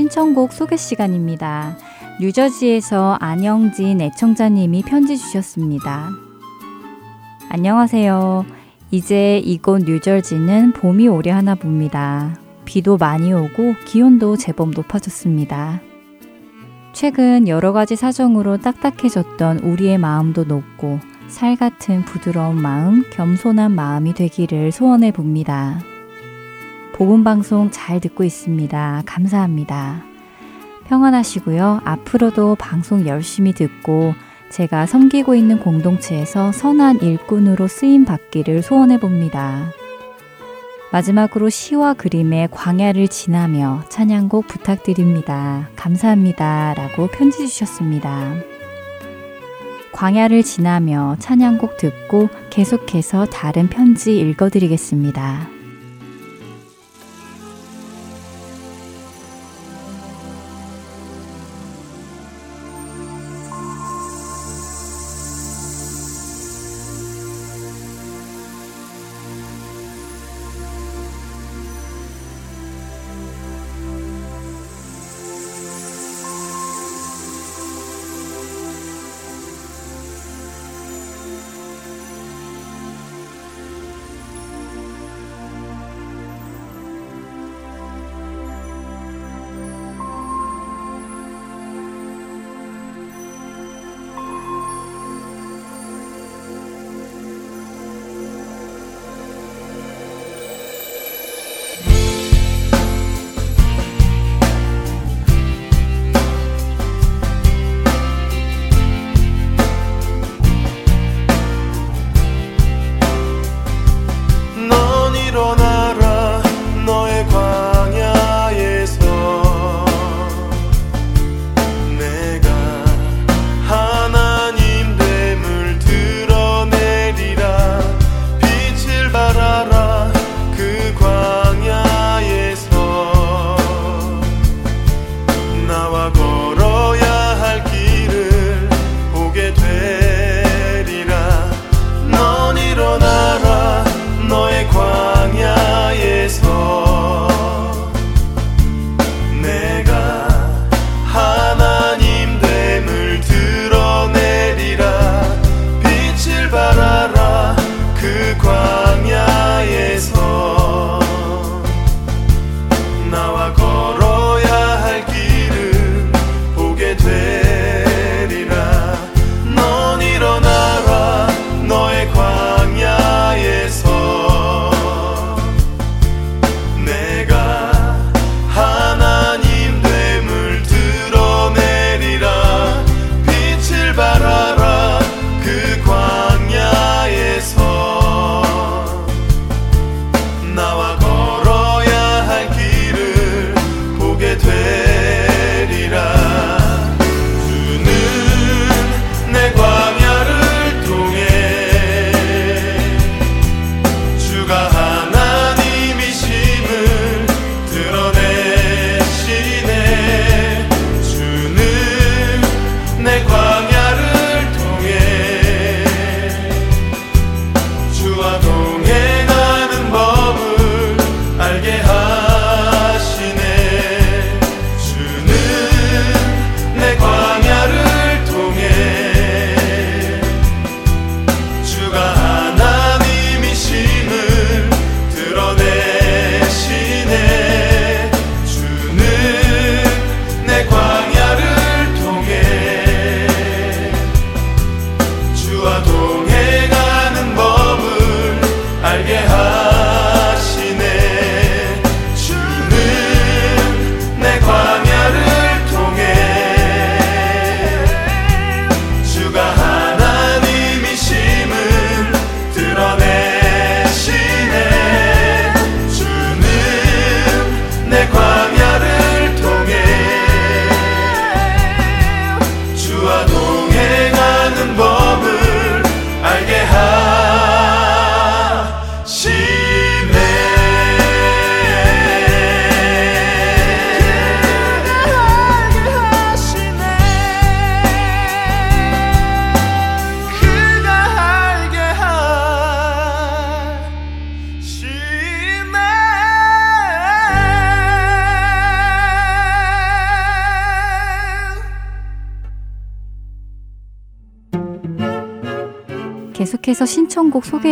신청곡 소개 시간입니다. 뉴저지에서 안영진 애청자님이 편지 주셨습니다. 안녕하세요. 이제 이곳 뉴저지는 봄이 오려 하나 봅니다. 비도 많이 오고 기온도 제법 높아졌습니다. 최근 여러 가지 사정으로 딱딱해졌던 우리의 마음도 높고 살 같은 부드러운 마음, 겸손한 마음이 되기를 소원해 봅니다. 복음 방송 잘 듣고 있습니다. 감사합니다. 평안하시고요. 앞으로도 방송 열심히 듣고 제가 섬기고 있는 공동체에서 선한 일꾼으로 쓰임 받기를 소원해 봅니다. 마지막으로 시와 그림의 광야를 지나며 찬양곡 부탁드립니다. 감사합니다. 라고 편지 주셨습니다. 광야를 지나며 찬양곡 듣고 계속해서 다른 편지 읽어드리겠습니다.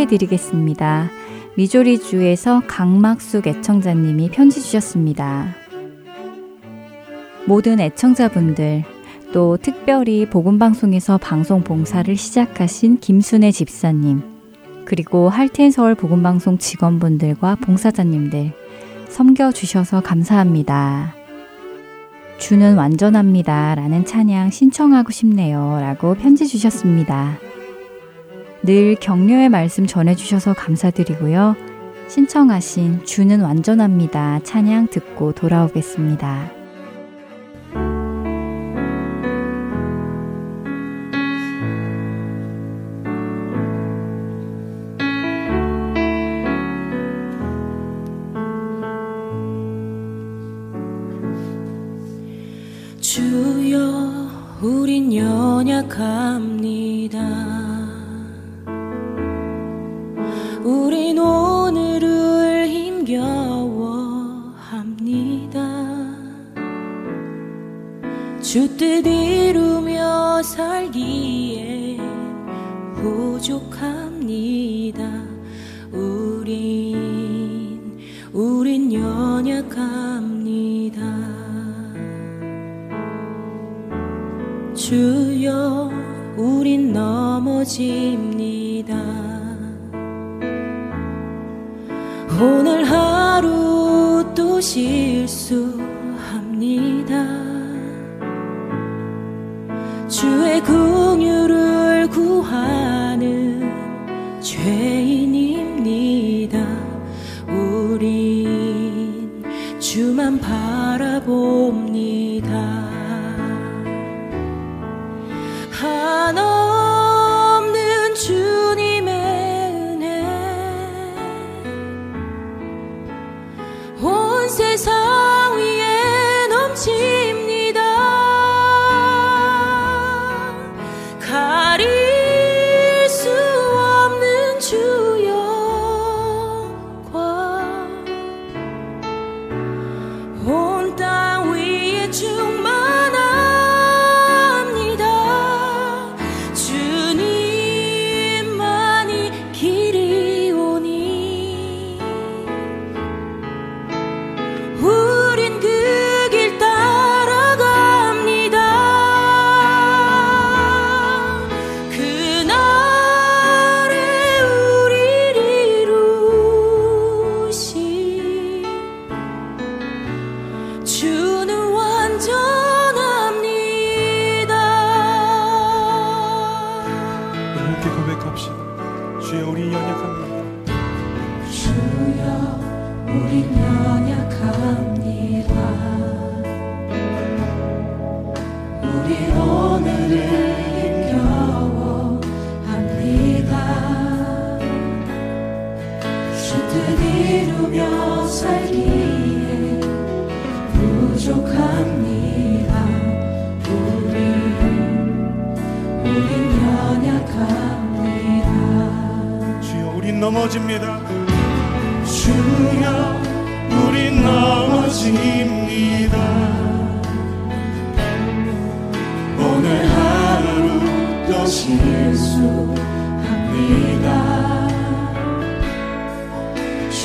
소개해 드리겠습니다. 미조리주에서 강막숙 애청자님이 편지 주셨습니다. 모든 애청자분들, 또 특별히 복음방송에서 방송 봉사를 시작하신 김순애 집사님, 그리고 할텐서울 복음방송 직원분들과 봉사자님들, 섬겨주셔서 감사합니다. 주는 완전합니다. 라는 찬양 신청하고 싶네요. 라고 편지 주셨습니다. 늘 격려의 말씀 전해주셔서 감사드리고요. 신청하신 주는 완전합니다. 찬양 듣고 돌아오겠습니다.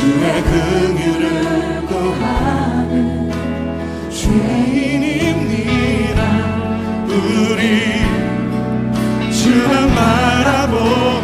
주의 긍휼을 구하는 죄인입니다. 우리 주만 바라봅니다.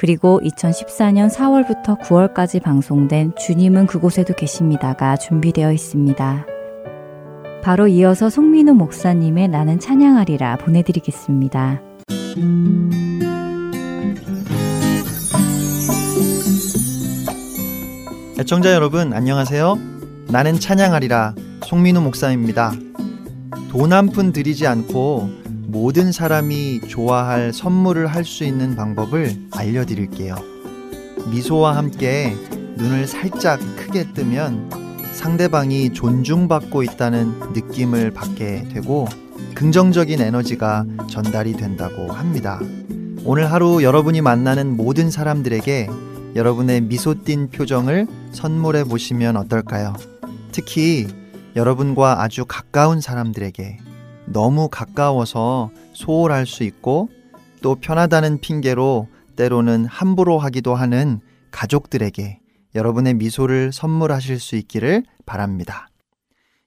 그리고 2014년 4월부터 9월까지 방송된 주님은 그곳에도 계십니다가 준비되어 있습니다. 바로 이어서 송민우 목사님의 나는 찬양하리라 보내드리겠습니다. 애청자 여러분 안녕하세요. 나는 찬양하리라 송민우 목사입니다. 돈 한 푼 들이지 않고 모든 사람이 좋아할 선물을 할 수 있는 방법을 알려드릴게요. 미소와 함께 눈을 살짝 크게 뜨면 상대방이 존중받고 있다는 느낌을 받게 되고 긍정적인 에너지가 전달이 된다고 합니다. 오늘 하루 여러분이 만나는 모든 사람들에게 여러분의 미소 띤 표정을 선물해 보시면 어떨까요? 특히 여러분과 아주 가까운 사람들에게 너무 가까워서 소홀할 수 있고 또 편하다는 핑계로 때로는 함부로 하기도 하는 가족들에게 여러분의 미소를 선물하실 수 있기를 바랍니다.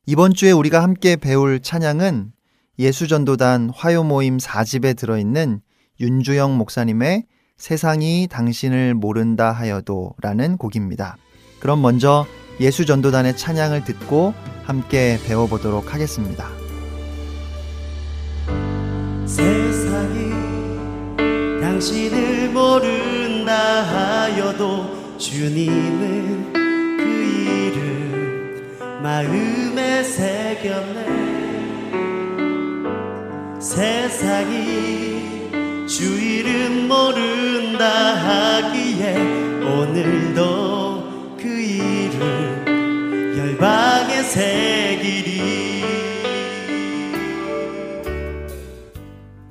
이번 주에 우리가 함께 배울 찬양은 예수전도단 화요모임 4집에 들어있는 윤주영 목사님의 세상이 당신을 모른다 하여도 라는 곡입니다. 그럼 먼저 예수전도단의 찬양을 듣고 함께 배워보도록 하겠습니다. 세상이 당신을 모른다 하여도 주님은 그 이름 마음에 새겼네. 세상이 주 이름 모른다 하기에 오늘도 그 이름 열방에 새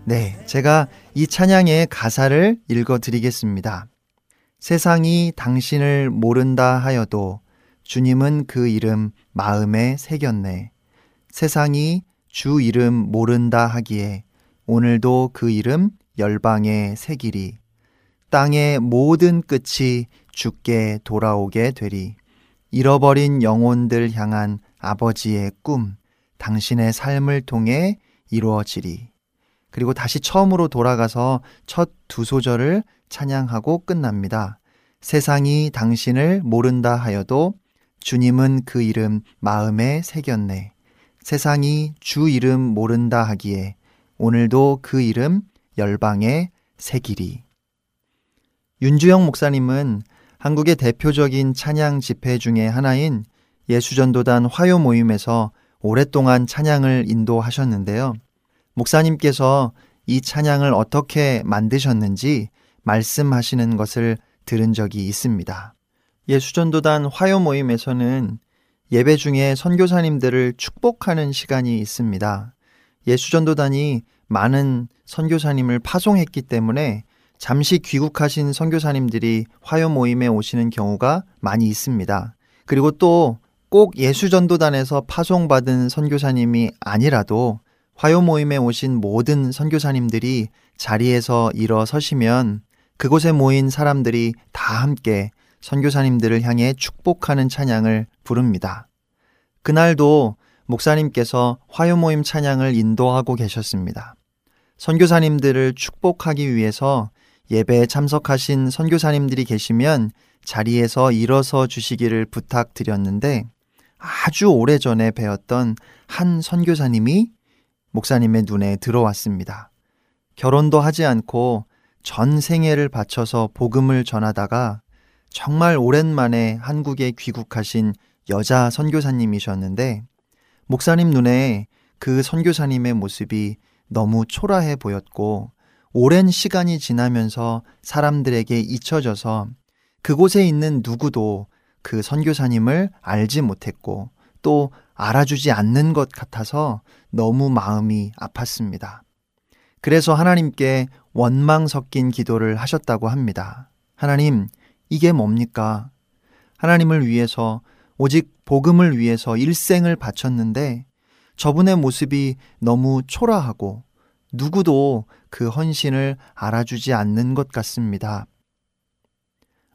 네, 제가 이 찬양의 가사를 읽어 드리겠습니다. 세상이 당신을 모른다 하여도 주님은 그 이름 마음에 새겼네. 세상이 주 이름 모른다 하기에 오늘도 그 이름 열방에 새기리. 땅의 모든 끝이 죽게 돌아오게 되리. 잃어버린 영혼들 향한 아버지의 꿈, 당신의 삶을 통해 이루어지리. 그리고 다시 처음으로 돌아가서 첫 두 소절을 찬양하고 끝납니다. 세상이 당신을 모른다 하여도 주님은 그 이름 마음에 새겼네. 세상이 주 이름 모른다 하기에 오늘도 그 이름 열방에 새기리. 윤주영 목사님은 한국의 대표적인 찬양 집회 중의 하나인 예수전도단 화요 모임에서 오랫동안 찬양을 인도하셨는데요. 목사님께서 이 찬양을 어떻게 만드셨는지 말씀하시는 것을 들은 적이 있습니다. 예수전도단 화요 모임에서는 예배 중에 선교사님들을 축복하는 시간이 있습니다. 예수전도단이 많은 선교사님을 파송했기 때문에 잠시 귀국하신 선교사님들이 화요 모임에 오시는 경우가 많이 있습니다. 그리고 또 꼭 예수전도단에서 파송받은 선교사님이 아니라도 화요 모임에 오신 모든 선교사님들이 자리에서 일어서시면 그곳에 모인 사람들이 다 함께 선교사님들을 향해 축복하는 찬양을 부릅니다. 그날도 목사님께서 화요 모임 찬양을 인도하고 계셨습니다. 선교사님들을 축복하기 위해서 예배에 참석하신 선교사님들이 계시면 자리에서 일어서 주시기를 부탁드렸는데 아주 오래전에 배웠던 한 선교사님이 목사님의 눈에 들어왔습니다. 결혼도 하지 않고 전 생애를 바쳐서 복음을 전하다가 정말 오랜만에 한국에 귀국하신 여자 선교사님이셨는데 목사님 눈에 그 선교사님의 모습이 너무 초라해 보였고 오랜 시간이 지나면서 사람들에게 잊혀져서 그곳에 있는 누구도 그 선교사님을 알지 못했고 또 알아주지 않는 것 같아서 너무 마음이 아팠습니다. 그래서 하나님께 원망 섞인 기도를 하셨다고 합니다. 하나님, 이게 뭡니까? 하나님을 위해서 오직 복음을 위해서 일생을 바쳤는데 저분의 모습이 너무 초라하고 누구도 그 헌신을 알아주지 않는 것 같습니다.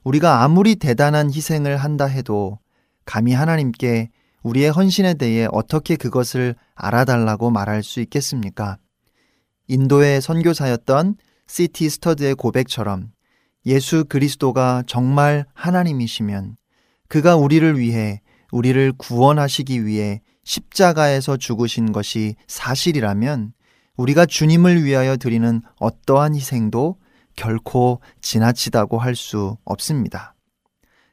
우리가 아무리 대단한 희생을 한다 해도 감히 하나님께 우리의 헌신에 대해 어떻게 그것을 알아달라고 말할 수 있겠습니까? 인도의 선교사였던 시티 스터드의 고백처럼 예수 그리스도가 정말 하나님이시면 그가 우리를 위해 우리를 구원하시기 위해 십자가에서 죽으신 것이 사실이라면 우리가 주님을 위하여 드리는 어떠한 희생도 결코 지나치다고 할 수 없습니다.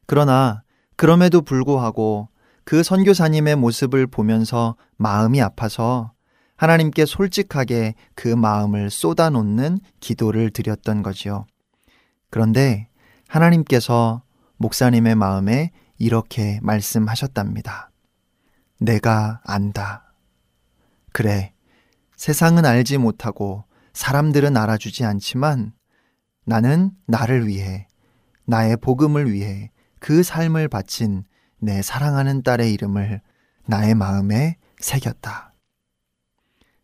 그러나 그럼에도 불구하고 그 선교사님의 모습을 보면서 마음이 아파서 하나님께 솔직하게 그 마음을 쏟아놓는 기도를 드렸던 거지요. 그런데 하나님께서 목사님의 마음에 이렇게 말씀하셨답니다. 내가 안다. 그래, 세상은 알지 못하고 사람들은 알아주지 않지만 나는 나를 위해, 나의 복음을 위해 그 삶을 바친 내 사랑하는 딸의 이름을 나의 마음에 새겼다.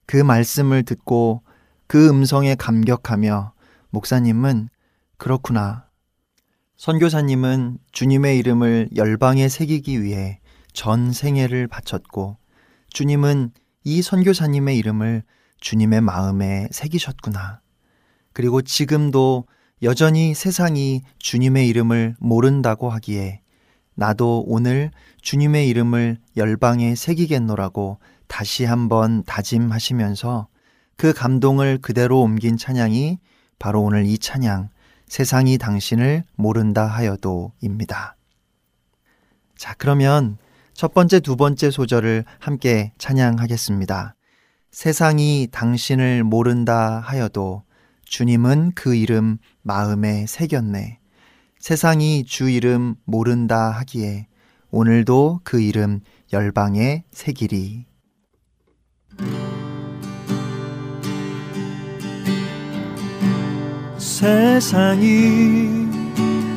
그 말씀을 듣고 그 음성에 감격하며 목사님은 그렇구나. 선교사님은 주님의 이름을 열방에 새기기 위해 전 생애를 바쳤고 주님은 이 선교사님의 이름을 주님의 마음에 새기셨구나. 그리고 지금도 여전히 세상이 주님의 이름을 모른다고 하기에 나도 오늘 주님의 이름을 열방에 새기겠노라고 다시 한번 다짐하시면서 그 감동을 그대로 옮긴 찬양이 바로 오늘 이 찬양, 세상이 당신을 모른다 하여도입니다. 자, 그러면 첫 번째, 두 번째 소절을 함께 찬양하겠습니다. 세상이 당신을 모른다 하여도 주님은 그 이름 마음에 새겼네. 세상이 주 이름 모른다 하기에 오늘도 그 이름 열방에 새기리. 세상이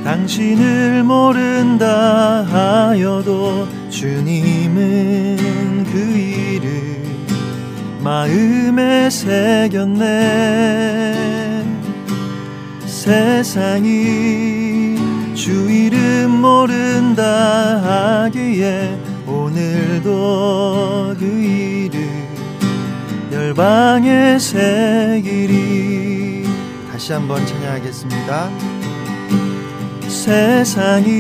당신을 모른다 하여도 주님은 그 이름 마음에 새겼네 세상이 주 이름 모른다 하기에 오늘도 그 이름 열방에 새기리 다시 한번 찬양하겠습니다. 세상이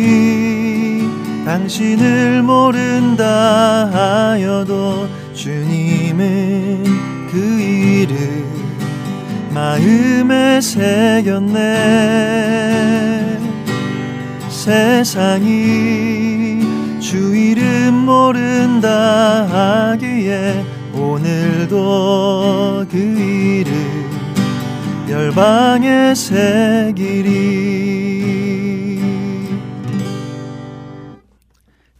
당신을 모른다 하여도 주님은 그 이름 마음에 새겼네 세상이 주 이름 모른다 하기에 오늘도 그 이름 열방에 새기리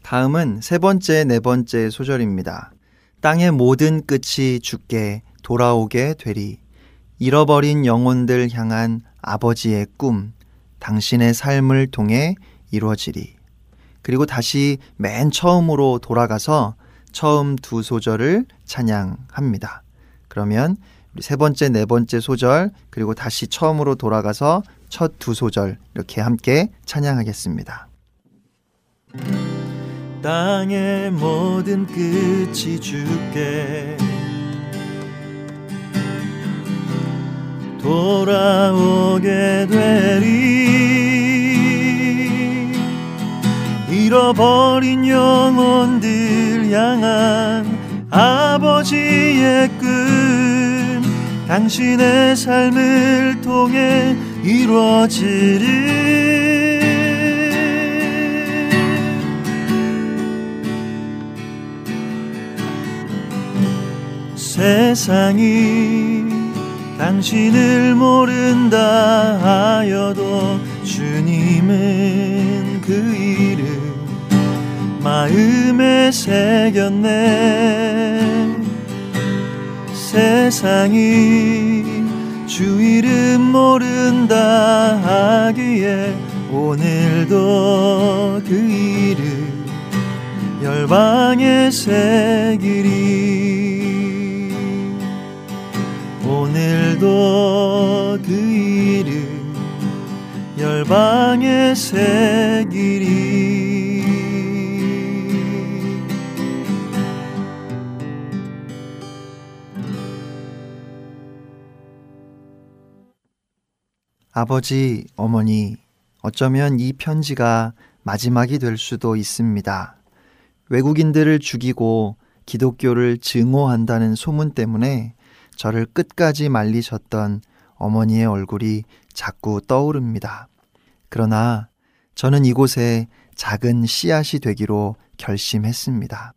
다음은 세 번째, 네 번째 소절입니다. 땅의 모든 끝이 죽게 돌아오게 되리. 잃어버린 영혼들 향한 아버지의 꿈, 당신의 삶을 통해 이루어지리. 그리고 다시 맨 처음으로 돌아가서 처음 두 소절을 찬양합니다. 그러면 세 번째, 네 번째 소절, 그리고 다시 처음으로 돌아가서 첫 두 소절 이렇게 함께 찬양하겠습니다. 땅의 모든 끝이 죽게 돌아오게 되리 잃어버린 영혼들 향한 아버지의 꿈 당신의 삶을 통해 이루어지리. 세상이 당신을 모른다 하여도 주님은 그 이름 마음에 새겼네. 세상이 주 이름 모른다 하기에 오늘도 그 이름 열방에 새기리 오늘도 그 이름 열방에 새기리 아버지, 어머니, 어쩌면 이 편지가 마지막이 될 수도 있습니다. 외국인들을 죽이고 기독교를 증오한다는 소문 때문에 저를 끝까지 말리셨던 어머니의 얼굴이 자꾸 떠오릅니다. 그러나 저는 이곳에 작은 씨앗이 되기로 결심했습니다.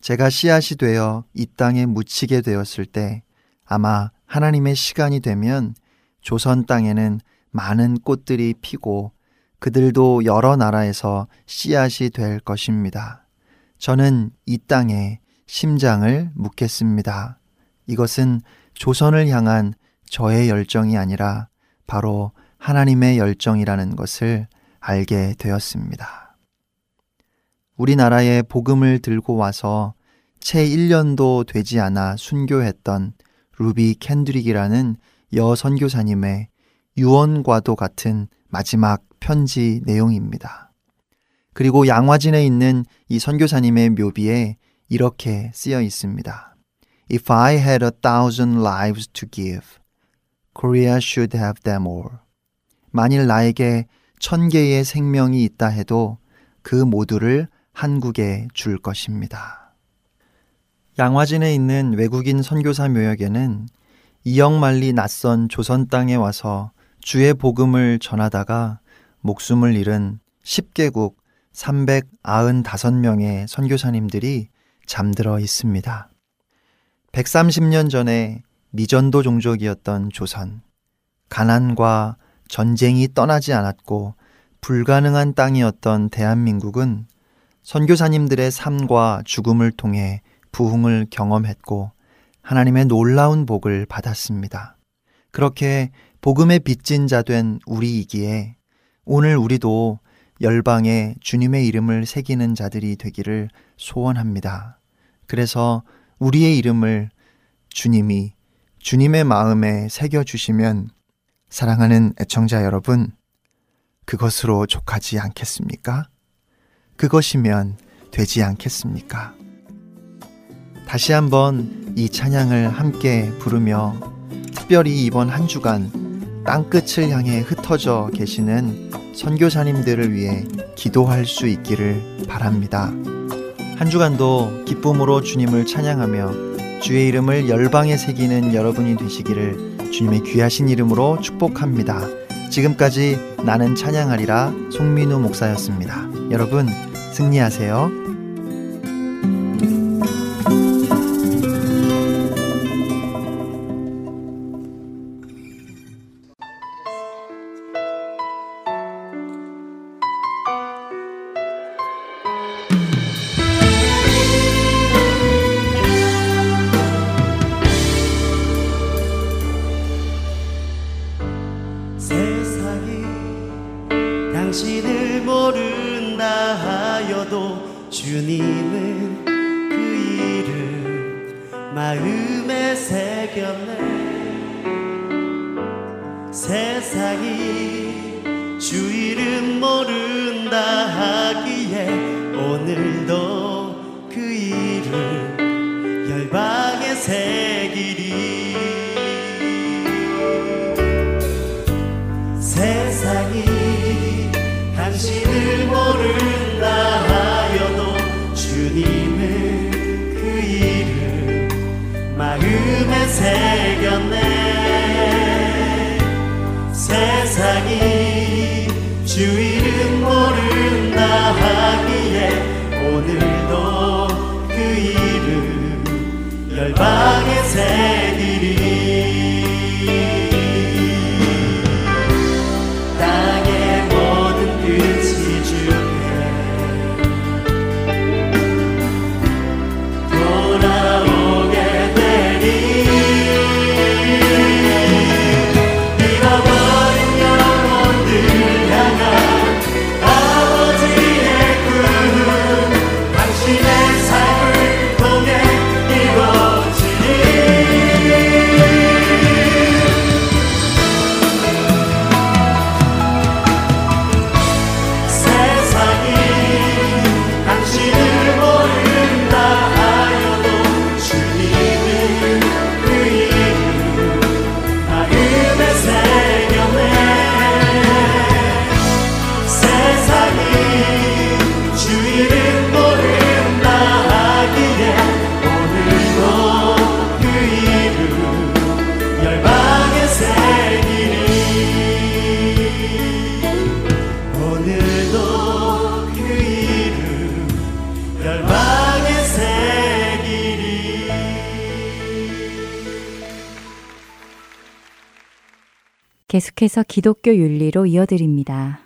제가 씨앗이 되어 이 땅에 묻히게 되었을 때 아마 하나님의 시간이 되면 조선 땅에는 많은 꽃들이 피고 그들도 여러 나라에서 씨앗이 될 것입니다. 저는 이 땅에 심장을 묻겠습니다. 이것은 조선을 향한 저의 열정이 아니라 바로 하나님의 열정이라는 것을 알게 되었습니다. 우리나라에 복음을 들고 와서 채 1년도 되지 않아 순교했던 루비 캔드릭이라는 여 선교사님의 유언과도 같은 마지막 편지 내용입니다. 그리고 양화진에 있는 이 선교사님의 묘비에 이렇게 쓰여 있습니다. If I had a thousand lives to give, Korea should have them all. 만일 나에게 천 개의 생명이 있다 해도 그 모두를 한국에 줄 것입니다. 양화진에 있는 외국인 선교사 묘역에는 이영만리 낯선 조선 땅에 와서 주의 복음을 전하다가 목숨을 잃은 10개국 395명의 선교사님들이 잠들어 있습니다. 130년 전에 미전도 종족이었던 조선, 가난과 전쟁이 떠나지 않았고 불가능한 땅이었던 대한민국은 선교사님들의 삶과 죽음을 통해 부흥을 경험했고 하나님의 놀라운 복을 받았습니다. 그렇게 복음의 빚진 자 된 우리이기에 오늘 우리도 열방에 주님의 이름을 새기는 자들이 되기를 소원합니다. 그래서 우리의 이름을 주님이 주님의 마음에 새겨주시면 사랑하는 애청자 여러분, 그것으로 족하지 않겠습니까? 그것이면 되지 않겠습니까? 다시 한번 이 찬양을 함께 부르며 특별히 이번 한 주간 땅끝을 향해 흩어져 계시는 선교사님들을 위해 기도할 수 있기를 바랍니다. 한 주간도 기쁨으로 주님을 찬양하며 주의 이름을 열방에 새기는 여러분이 되시기를 주님의 귀하신 이름으로 축복합니다. 지금까지 나는 찬양하리라 송민우 목사였습니다. 여러분 승리하세요. 세상이 주 이름 모른다 하기에 오늘도 그 일을 열방의 새길이. 세상이 당신을 모른다 하여도 주님을 그 일을 마음의 새기 계속해서 기독교 윤리로 이어드립니다.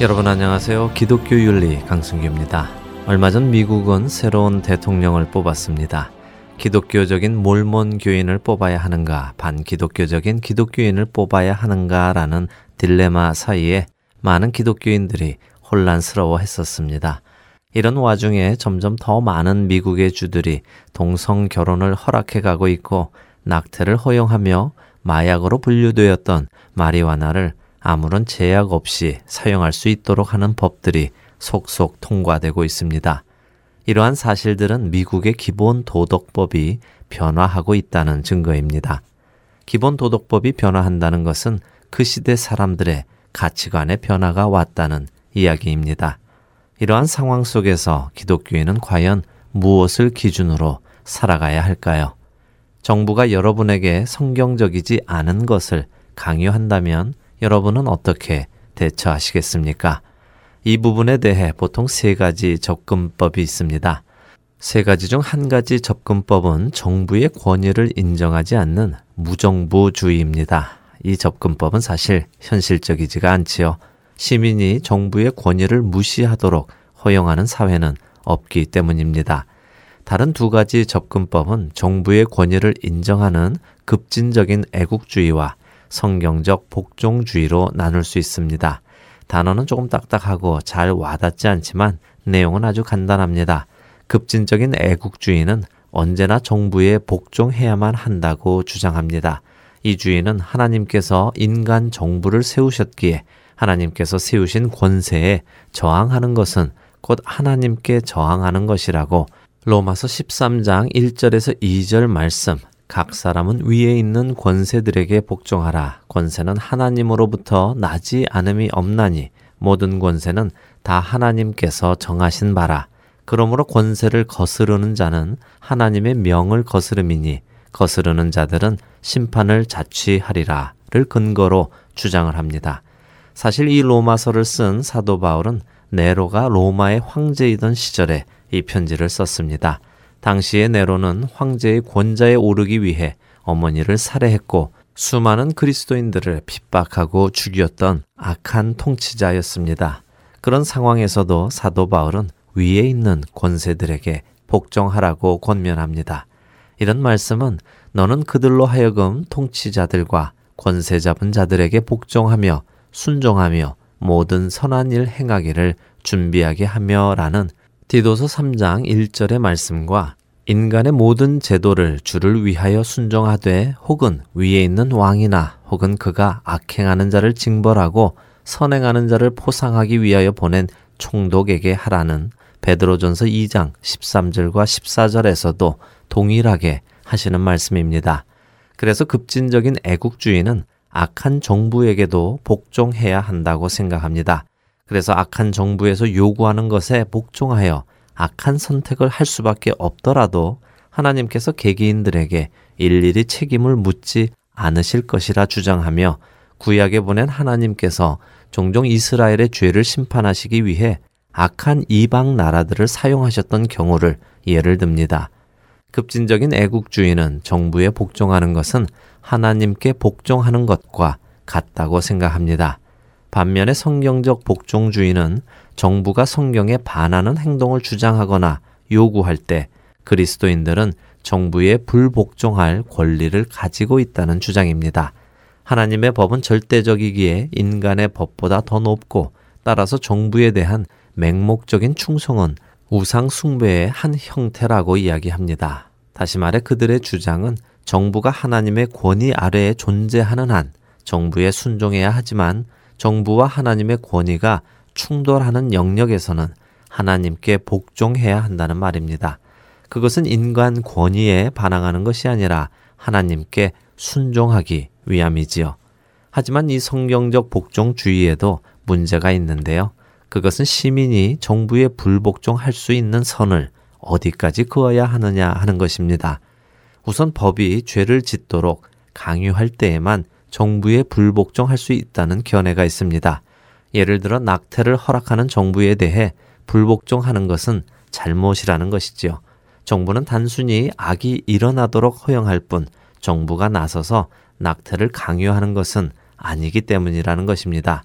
여러분 안녕하세요. 기독교 윤리 강승규입니다. 얼마 전 미국은 새로운 대통령을 뽑았습니다. 기독교적인 몰몬 교인을 뽑아야 하는가, 반기독교적인 기독교인을 뽑아야 하는가라는 딜레마 사이에 많은 기독교인들이 혼란스러워 했었습니다. 이런 와중에 점점 더 많은 미국의 주들이 동성 결혼을 허락해 가고 있고 낙태를 허용하며 마약으로 분류되었던 마리화나를 아무런 제약 없이 사용할 수 있도록 하는 법들이 속속 통과되고 있습니다. 이러한 사실들은 미국의 기본 도덕법이 변화하고 있다는 증거입니다. 기본 도덕법이 변화한다는 것은 그 시대 사람들의 가치관의 변화가 왔다는 이야기입니다. 이러한 상황 속에서 기독교인은 과연 무엇을 기준으로 살아가야 할까요? 정부가 여러분에게 성경적이지 않은 것을 강요한다면 여러분은 어떻게 대처하시겠습니까? 이 부분에 대해 보통 세 가지 접근법이 있습니다. 세 가지 중 한 가지 접근법은 정부의 권위를 인정하지 않는 무정부주의입니다. 이 접근법은 사실 현실적이지가 않지요. 시민이 정부의 권위를 무시하도록 허용하는 사회는 없기 때문입니다. 다른 두 가지 접근법은 정부의 권위를 인정하는 급진적인 애국주의와 성경적 복종주의로 나눌 수 있습니다. 단어는 조금 딱딱하고 잘 와닿지 않지만 내용은 아주 간단합니다. 급진적인 애국주의는 언제나 정부에 복종해야만 한다고 주장합니다. 이 주의는 하나님께서 인간 정부를 세우셨기에 하나님께서 세우신 권세에 저항하는 것은 곧 하나님께 저항하는 것이라고 로마서 13장 1절에서 2절 말씀 각 사람은 위에 있는 권세들에게 복종하라. 권세는 하나님으로부터 나지 않음이 없나니 모든 권세는 다 하나님께서 정하신 바라. 그러므로 권세를 거스르는 자는 하나님의 명을 거스름이니 거스르는 자들은 심판을 자취하리라를 근거로 주장을 합니다. 사실 이 로마서를 쓴 사도 바울은 네로가 로마의 황제이던 시절에 이 편지를 썼습니다. 당시의 네로는 황제의 권자에 오르기 위해 어머니를 살해했고 수많은 그리스도인들을 핍박하고 죽였던 악한 통치자였습니다. 그런 상황에서도 사도 바울은 위에 있는 권세들에게 복종하라고 권면합니다. 이런 말씀은 너는 그들로 하여금 통치자들과 권세 잡은 자들에게 복종하며 순종하며 모든 선한 일 행하기를 준비하게 하며라는 디도서 3장 1절의 말씀과 인간의 모든 제도를 주를 위하여 순종하되 혹은 위에 있는 왕이나 혹은 그가 악행하는 자를 징벌하고 선행하는 자를 포상하기 위하여 보낸 총독에게 하라는 베드로전서 2장 13절과 14절에서도 동일하게 하시는 말씀입니다. 그래서 급진적인 애국주의는 악한 정부에게도 복종해야 한다고 생각합니다. 그래서 악한 정부에서 요구하는 것에 복종하여 악한 선택을 할 수밖에 없더라도 하나님께서 개개인들에게 일일이 책임을 묻지 않으실 것이라 주장하며 구약에 보낸 하나님께서 종종 이스라엘의 죄를 심판하시기 위해 악한 이방 나라들을 사용하셨던 경우를 예를 듭니다. 급진적인 애국주의는 정부에 복종하는 것은 하나님께 복종하는 것과 같다고 생각합니다. 반면에 성경적 복종주의는 정부가 성경에 반하는 행동을 주장하거나 요구할 때 그리스도인들은 정부에 불복종할 권리를 가지고 있다는 주장입니다. 하나님의 법은 절대적이기에 인간의 법보다 더 높고 따라서 정부에 대한 맹목적인 충성은 우상 숭배의 한 형태라고 이야기합니다. 다시 말해 그들의 주장은 정부가 하나님의 권위 아래에 존재하는 한 정부에 순종해야 하지만 정부와 하나님의 권위가 충돌하는 영역에서는 하나님께 복종해야 한다는 말입니다. 그것은 인간 권위에 반항하는 것이 아니라 하나님께 순종하기 위함이지요. 하지만 이 성경적 복종주의에도 문제가 있는데요. 그것은 시민이 정부에 불복종할 수 있는 선을 어디까지 그어야 하느냐 하는 것입니다. 우선 법이 죄를 짓도록 강요할 때에만 정부에 불복종할 수 있다는 견해가 있습니다. 예를 들어 낙태를 허락하는 정부에 대해 불복종하는 것은 잘못이라는 것이지요. 정부는 단순히 악이 일어나도록 허용할 뿐 정부가 나서서 낙태를 강요하는 것은 아니기 때문이라는 것입니다.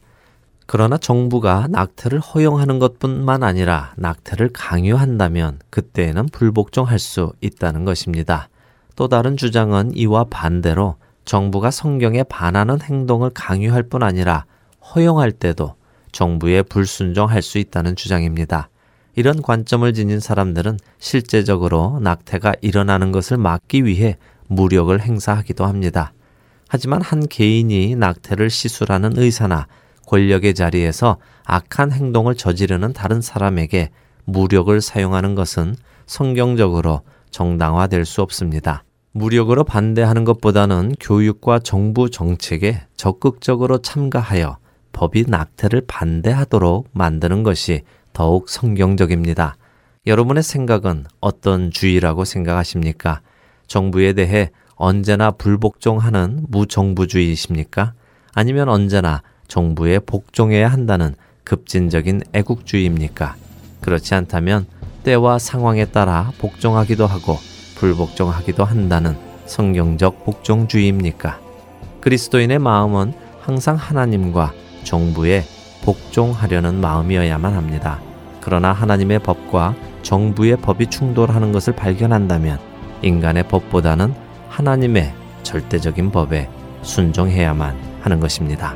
그러나 정부가 낙태를 허용하는 것뿐만 아니라 낙태를 강요한다면 그때에는 불복종할 수 있다는 것입니다. 또 다른 주장은 이와 반대로 정부가 성경에 반하는 행동을 강요할 뿐 아니라 허용할 때도 정부에 불순종할 수 있다는 주장입니다. 이런 관점을 지닌 사람들은 실제적으로 낙태가 일어나는 것을 막기 위해 무력을 행사하기도 합니다. 하지만 한 개인이 낙태를 시술하는 의사나 권력의 자리에서 악한 행동을 저지르는 다른 사람에게 무력을 사용하는 것은 성경적으로 정당화될 수 없습니다. 무력으로 반대하는 것보다는 교육과 정부 정책에 적극적으로 참가하여 법이 낙태를 반대하도록 만드는 것이 더욱 성경적입니다. 여러분의 생각은 어떤 주의라고 생각하십니까? 정부에 대해 언제나 불복종하는 무정부주의이십니까? 아니면 언제나 정부에 복종해야 한다는 급진적인 애국주의입니까? 그렇지 않다면 때와 상황에 따라 복종하기도 하고 불복종하기도 한다는 성경적 복종주의입니까? 그리스도인의 마음은 항상 하나님과 정부에 복종하려는 마음이어야만 합니다. 그러나 하나님의 법과 정부의 법이 충돌하는 것을 발견한다면 인간의 법보다는 하나님의 절대적인 법에 순종해야만 하는 것입니다.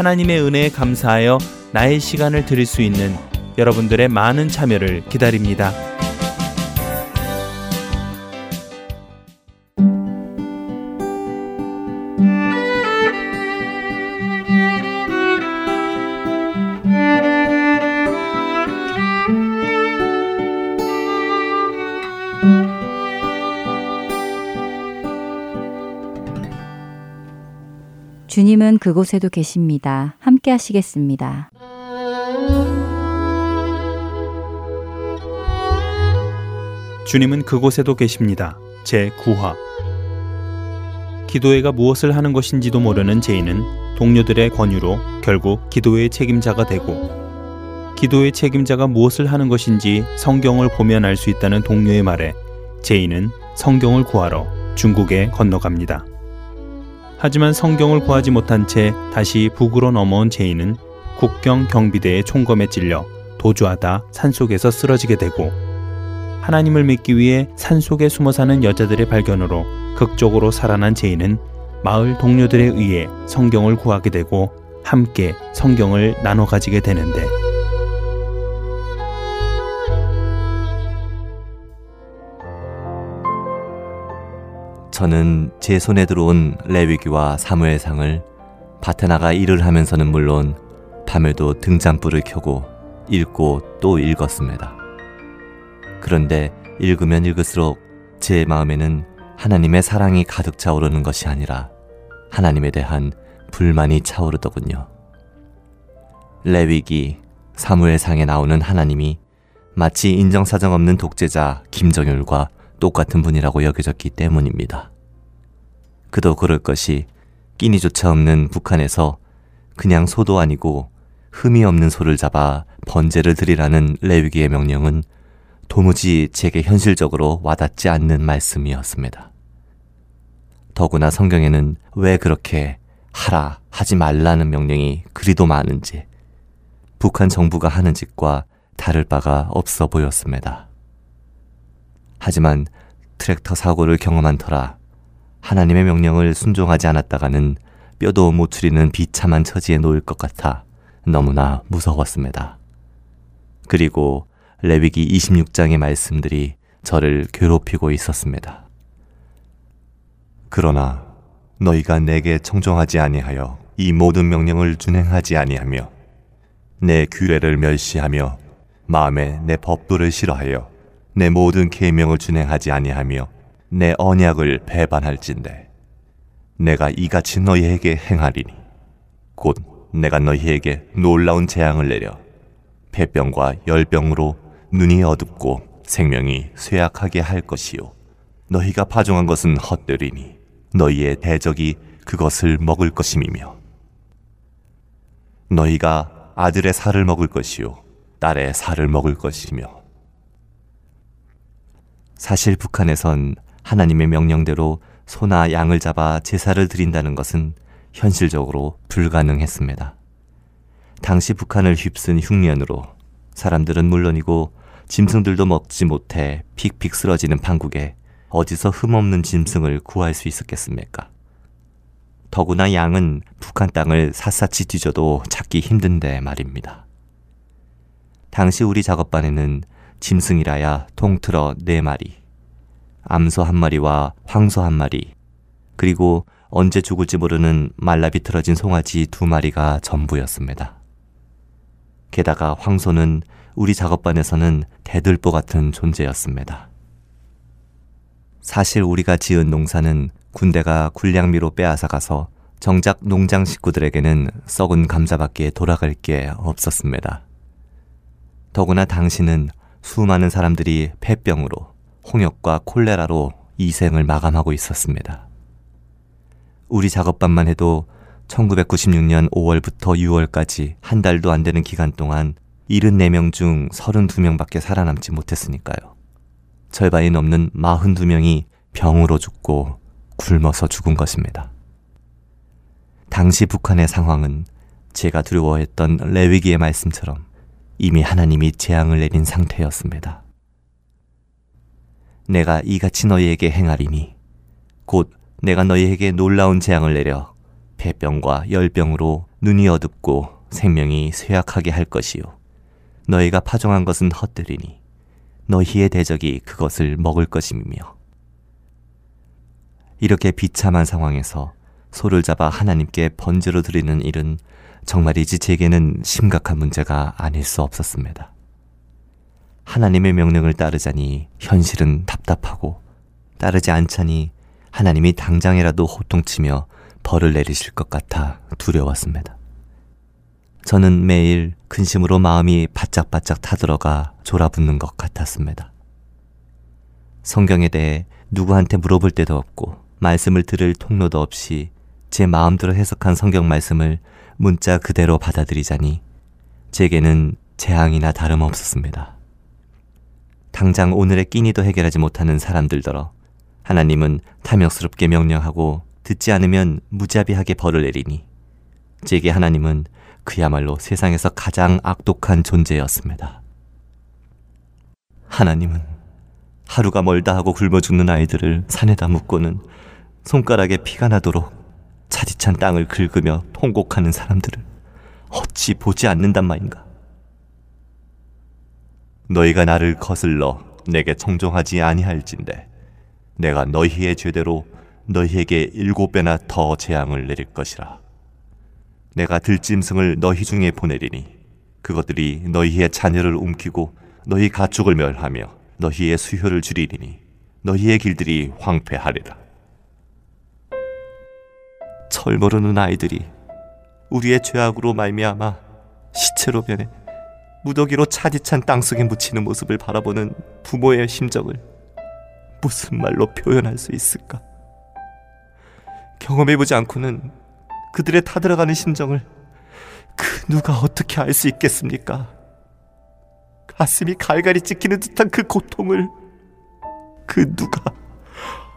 하나님의 은혜에 감사하여 나의 시간을 드릴 수 있는 여러분들의 많은 참여를 기다립니다. 주님은 그곳에도 계십니다. 함께 하시겠습니다. 주님은 그곳에도 계십니다. 제 9화 기도회가 무엇을 하는 것인지도 모르는 제인은 동료들의 권유로 결국 기도회의 책임자가 되고 기도의 책임자가 무엇을 하는 것인지 성경을 보면 알 수 있다는 동료의 말에 제인은 성경을 구하러 중국에 건너갑니다. 하지만 성경을 구하지 못한 채 다시 북으로 넘어온 제인은 국경 경비대의 총검에 찔려 도주하다 산속에서 쓰러지게 되고 하나님을 믿기 위해 산속에 숨어 사는 여자들의 발견으로 극적으로 살아난 제인은 마을 동료들에 의해 성경을 구하게 되고 함께 성경을 나눠 가지게 되는데 저는 제 손에 들어온 레위기와 사무엘상을 밭에 나가 일을 하면서는 물론 밤에도 등잔불을 켜고 읽고 또 읽었습니다. 그런데 읽으면 읽을수록 제 마음에는 하나님의 사랑이 가득 차오르는 것이 아니라 하나님에 대한 불만이 차오르더군요. 레위기 사무엘상에 나오는 하나님이 마치 인정사정 없는 독재자 김정일과 똑같은 분이라고 여겨졌기 때문입니다. 그도 그럴 것이 끼니조차 없는 북한에서 그냥 소도 아니고 흠이 없는 소를 잡아 번제를 드리라는 레위기의 명령은 도무지 제게 현실적으로 와닿지 않는 말씀이었습니다. 더구나 성경에는 왜 그렇게 하라, 하지 말라는 명령이 그리도 많은지 북한 정부가 하는 짓과 다를 바가 없어 보였습니다. 하지만 트랙터 사고를 경험한 터라 하나님의 명령을 순종하지 않았다가는 뼈도 못 추리는 비참한 처지에 놓일 것 같아 너무나 무서웠습니다. 그리고 레위기 26장의 말씀들이 저를 괴롭히고 있었습니다. 그러나 너희가 내게 청종하지 아니하여 이 모든 명령을 준행하지 아니하며 내 규례를 멸시하며 마음에 내 법도를 싫어하여 내 모든 계명을 준행하지 아니하며 내 언약을 배반할진대. 내가 이같이 너희에게 행하리니 곧 내가 너희에게 놀라운 재앙을 내려 폐병과 열병으로 눈이 어둡고 생명이 쇠약하게 할 것이요 너희가 파종한 것은 헛되리니 너희의 대적이 그것을 먹을 것임이며. 너희가 아들의 살을 먹을 것이요 딸의 살을 먹을 것이며 사실 북한에선 하나님의 명령대로 소나 양을 잡아 제사를 드린다는 것은 현실적으로 불가능했습니다. 당시 북한을 휩쓴 흉년으로 사람들은 물론이고 짐승들도 먹지 못해 픽픽 쓰러지는 판국에 어디서 흠없는 짐승을 구할 수 있었겠습니까? 더구나 양은 북한 땅을 샅샅이 뒤져도 찾기 힘든데 말입니다. 당시 우리 작업반에는 짐승이라야 통틀어 네 마리, 암소 한 마리와 황소 한 마리, 그리고 언제 죽을지 모르는 말라 비틀어진 송아지 두 마리가 전부였습니다. 게다가 황소는 우리 작업반에서는 대들보 같은 존재였습니다. 사실 우리가 지은 농사는 군대가 군량미로 빼앗아 가서 정작 농장 식구들에게는 썩은 감자밖에 돌아갈 게 없었습니다. 더구나 당신은 수많은 사람들이 폐병으로 홍역과 콜레라로 이생을 마감하고 있었습니다. 우리 작업반만 해도 1996년 5월부터 6월까지 한 달도 안 되는 기간 동안 74명 중 32명밖에 살아남지 못했으니까요. 절반이 넘는 42명이 병으로 죽고 굶어서 죽은 것입니다. 당시 북한의 상황은 제가 두려워했던 레위기의 말씀처럼 이미 하나님이 재앙을 내린 상태였습니다. 내가 이같이 너희에게 행하리니 곧 내가 너희에게 놀라운 재앙을 내려 폐병과 열병으로 눈이 어둡고 생명이 쇠약하게 할 것이요 너희가 파종한 것은 헛되리니 너희의 대적이 그것을 먹을 것임이며 이렇게 비참한 상황에서 소를 잡아 하나님께 번제로 드리는 일은 정말 이지 제게는 심각한 문제가 아닐 수 없었습니다. 하나님의 명령을 따르자니 현실은 답답하고 따르지 않자니 하나님이 당장이라도 호통치며 벌을 내리실 것 같아 두려웠습니다. 저는 매일 근심으로 마음이 바짝바짝 타들어가 졸아붙는 것 같았습니다. 성경에 대해 누구한테 물어볼 데도 없고 말씀을 들을 통로도 없이 제 마음대로 해석한 성경 말씀을 문자 그대로 받아들이자니 제게는 재앙이나 다름없었습니다. 당장 오늘의 끼니도 해결하지 못하는 사람들더러 하나님은 탐욕스럽게 명령하고 듣지 않으면 무자비하게 벌을 내리니 제게 하나님은 그야말로 세상에서 가장 악독한 존재였습니다. 하나님은 하루가 멀다 하고 굶어 죽는 아이들을 산에다 묻고는 손가락에 피가 나도록 차디찬 땅을 긁으며 통곡하는 사람들을 어찌 보지 않는단 말인가? 너희가 나를 거슬러 내게 청종하지 아니할진대 내가 너희의 죄대로 너희에게 일곱 배나 더 재앙을 내릴 것이라. 내가 들짐승을 너희 중에 보내리니 그것들이 너희의 자녀를 움키고 너희 가축을 멸하며 너희의 수효를 줄이리니 너희의 길들이 황폐하리라. 철 모르는 아이들이 우리의 죄악으로 말미암아 시체로 변해 무더기로 차디찬 땅속에 묻히는 모습을 바라보는 부모의 심정을 무슨 말로 표현할 수 있을까? 경험해보지 않고는 그들의 타들어가는 심정을 그 누가 어떻게 알 수 있겠습니까? 가슴이 갈갈이 찢기는 듯한 그 고통을 그 누가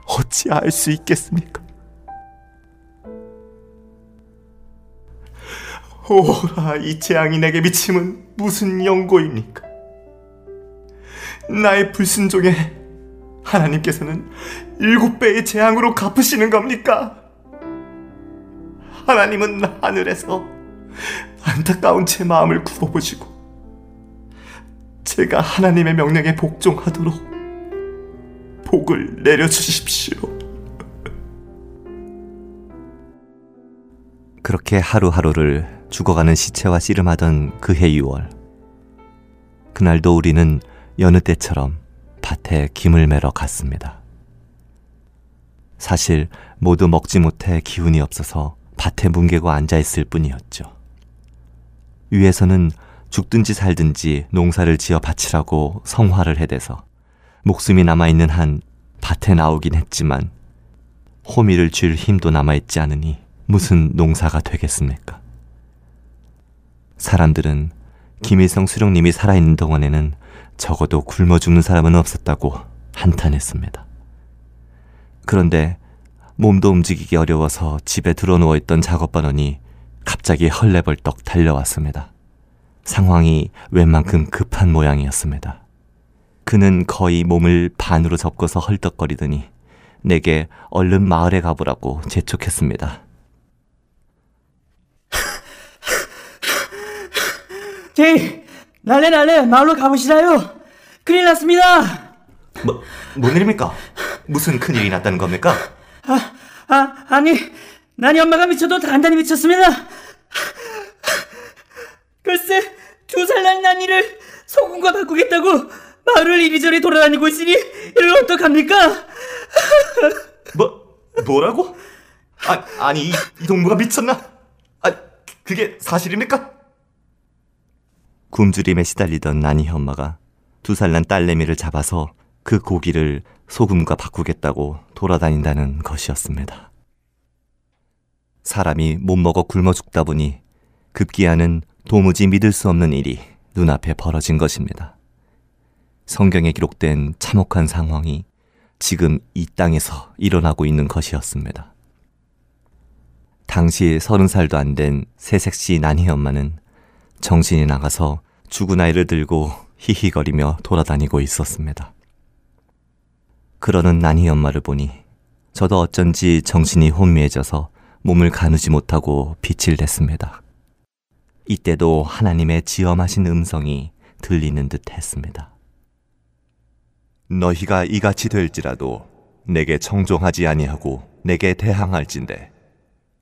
어찌 알 수 있겠습니까? 오라 이 재앙이 내게 미침은 무슨 영고입니까? 나의 불순종에 하나님께서는 일곱 배의 재앙으로 갚으시는 겁니까? 하나님은 하늘에서 안타까운 제 마음을 굽어보시고 제가 하나님의 명령에 복종하도록 복을 내려주십시오. 그렇게 하루하루를 죽어가는 시체와 씨름하던 그해 6월. 그날도 우리는 여느 때처럼 밭에 김을 매러 갔습니다. 사실 모두 먹지 못해 기운이 없어서 밭에 뭉개고 앉아 있을 뿐이었죠. 위에서는 죽든지 살든지 농사를 지어 바치라고 성화를 해대서 목숨이 남아있는 한 밭에 나오긴 했지만 호미를 쥘 힘도 남아있지 않으니 무슨 농사가 되겠습니까? 사람들은 김일성 수령님이 살아있는 동안에는 적어도 굶어 죽는 사람은 없었다고 한탄했습니다. 그런데 몸도 움직이기 어려워서 집에 들어 누워 있던 작업반원이 갑자기 헐레벌떡 달려왔습니다. 상황이 웬만큼 급한 모양이었습니다. 그는 거의 몸을 반으로 접고서 헐떡거리더니 내게 얼른 마을에 가보라고 재촉했습니다. 제이, 날래 날래 마을로 가보시라요. 큰일 났습니다. 뭐, 뭔 일입니까? 무슨 큰일이 났다는 겁니까? 아, 아, 아니, 난이 엄마가 미쳐도 단단히 미쳤습니다. 글쎄, 두 살 난 난 이를 소금과 바꾸겠다고 마을을 이리저리 돌아다니고 있으니 이를 어떡합니까? 뭐, 뭐라고? 아, 아니, 이, 이 동무가 미쳤나? 아, 그게 사실입니까? 굶주림에 시달리던 난이 엄마가 두 살 난 딸내미를 잡아서 그 고기를 소금과 바꾸겠다고 돌아다닌다는 것이었습니다. 사람이 못 먹어 굶어 죽다 보니 급기야는 도무지 믿을 수 없는 일이 눈앞에 벌어진 것입니다. 성경에 기록된 참혹한 상황이 지금 이 땅에서 일어나고 있는 것이었습니다. 당시 서른 살도 안 된 새색시 난희 엄마는 정신이 나가서 죽은 아이를 들고 히히거리며 돌아다니고 있었습니다. 그러는 난희 엄마를 보니 저도 어쩐지 정신이 혼미해져서 몸을 가누지 못하고 빛을 냈습니다. 이때도 하나님의 지엄하신 음성이 들리는 듯 했습니다. 너희가 이같이 될지라도 내게 청종하지 아니하고 내게 대항할진대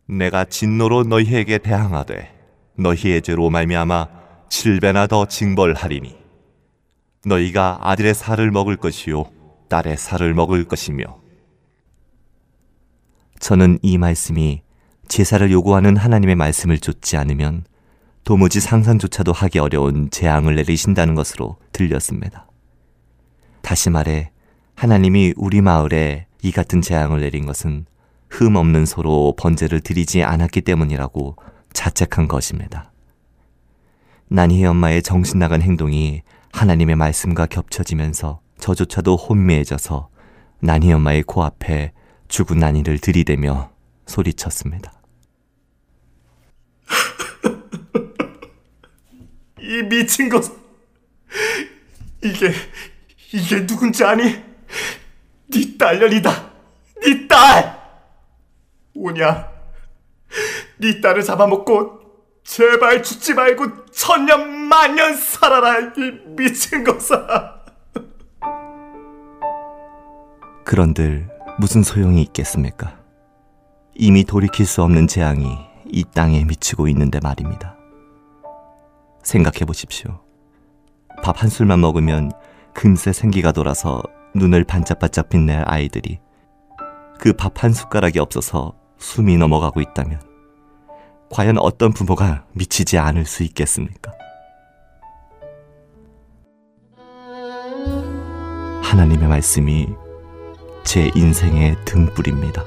내가 진노로 너희에게 대항하되 너희의 죄로 말미암아 칠배나 더 징벌하리니 너희가 아들의 살을 먹을 것이요 딸의 살을 먹을 것이며 저는 이 말씀이 제사를 요구하는 하나님의 말씀을 좇지 않으면 도무지 상상조차도 하기 어려운 재앙을 내리신다는 것으로 들렸습니다. 다시 말해 하나님이 우리 마을에 이 같은 재앙을 내린 것은 흠 없는 소로 번제를 드리지 않았기 때문이라고 자책한 것입니다. 난희의 엄마의 정신 나간 행동이 하나님의 말씀과 겹쳐지면서 저조차도 혼미해져서 난희 엄마의 코앞에 죽은 난이를 들이대며 소리쳤습니다. 이 미친 것 이게 이게 누군지 아니? 네 딸년이다. 네 딸. 오냐? 네 딸을 잡아먹고 제발 죽지 말고 천년 만년 살아라 이 미친 것아. 그런들 무슨 소용이 있겠습니까? 이미 돌이킬 수 없는 재앙이 이 땅에 미치고 있는데 말입니다. 생각해 보십시오. 밥 한 술만 먹으면 금세 생기가 돌아서 눈을 반짝반짝 빛낼 아이들이 그 밥 한 숟가락이 없어서 숨이 넘어가고 있다면 과연 어떤 부모가 미치지 않을 수 있겠습니까? 하나님의 말씀이 제 인생의 등불입니다.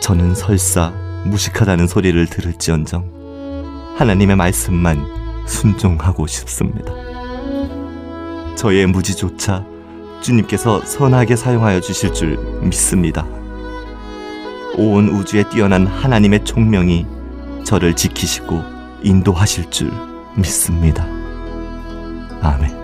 저는 설사 무식하다는 소리를 들을지언정 하나님의 말씀만 순종하고 싶습니다. 저의 무지조차 주님께서 선하게 사용하여 주실 줄 믿습니다. 온 우주에 뛰어난 하나님의 총명이 저를 지키시고 인도하실 줄 믿습니다. 아멘.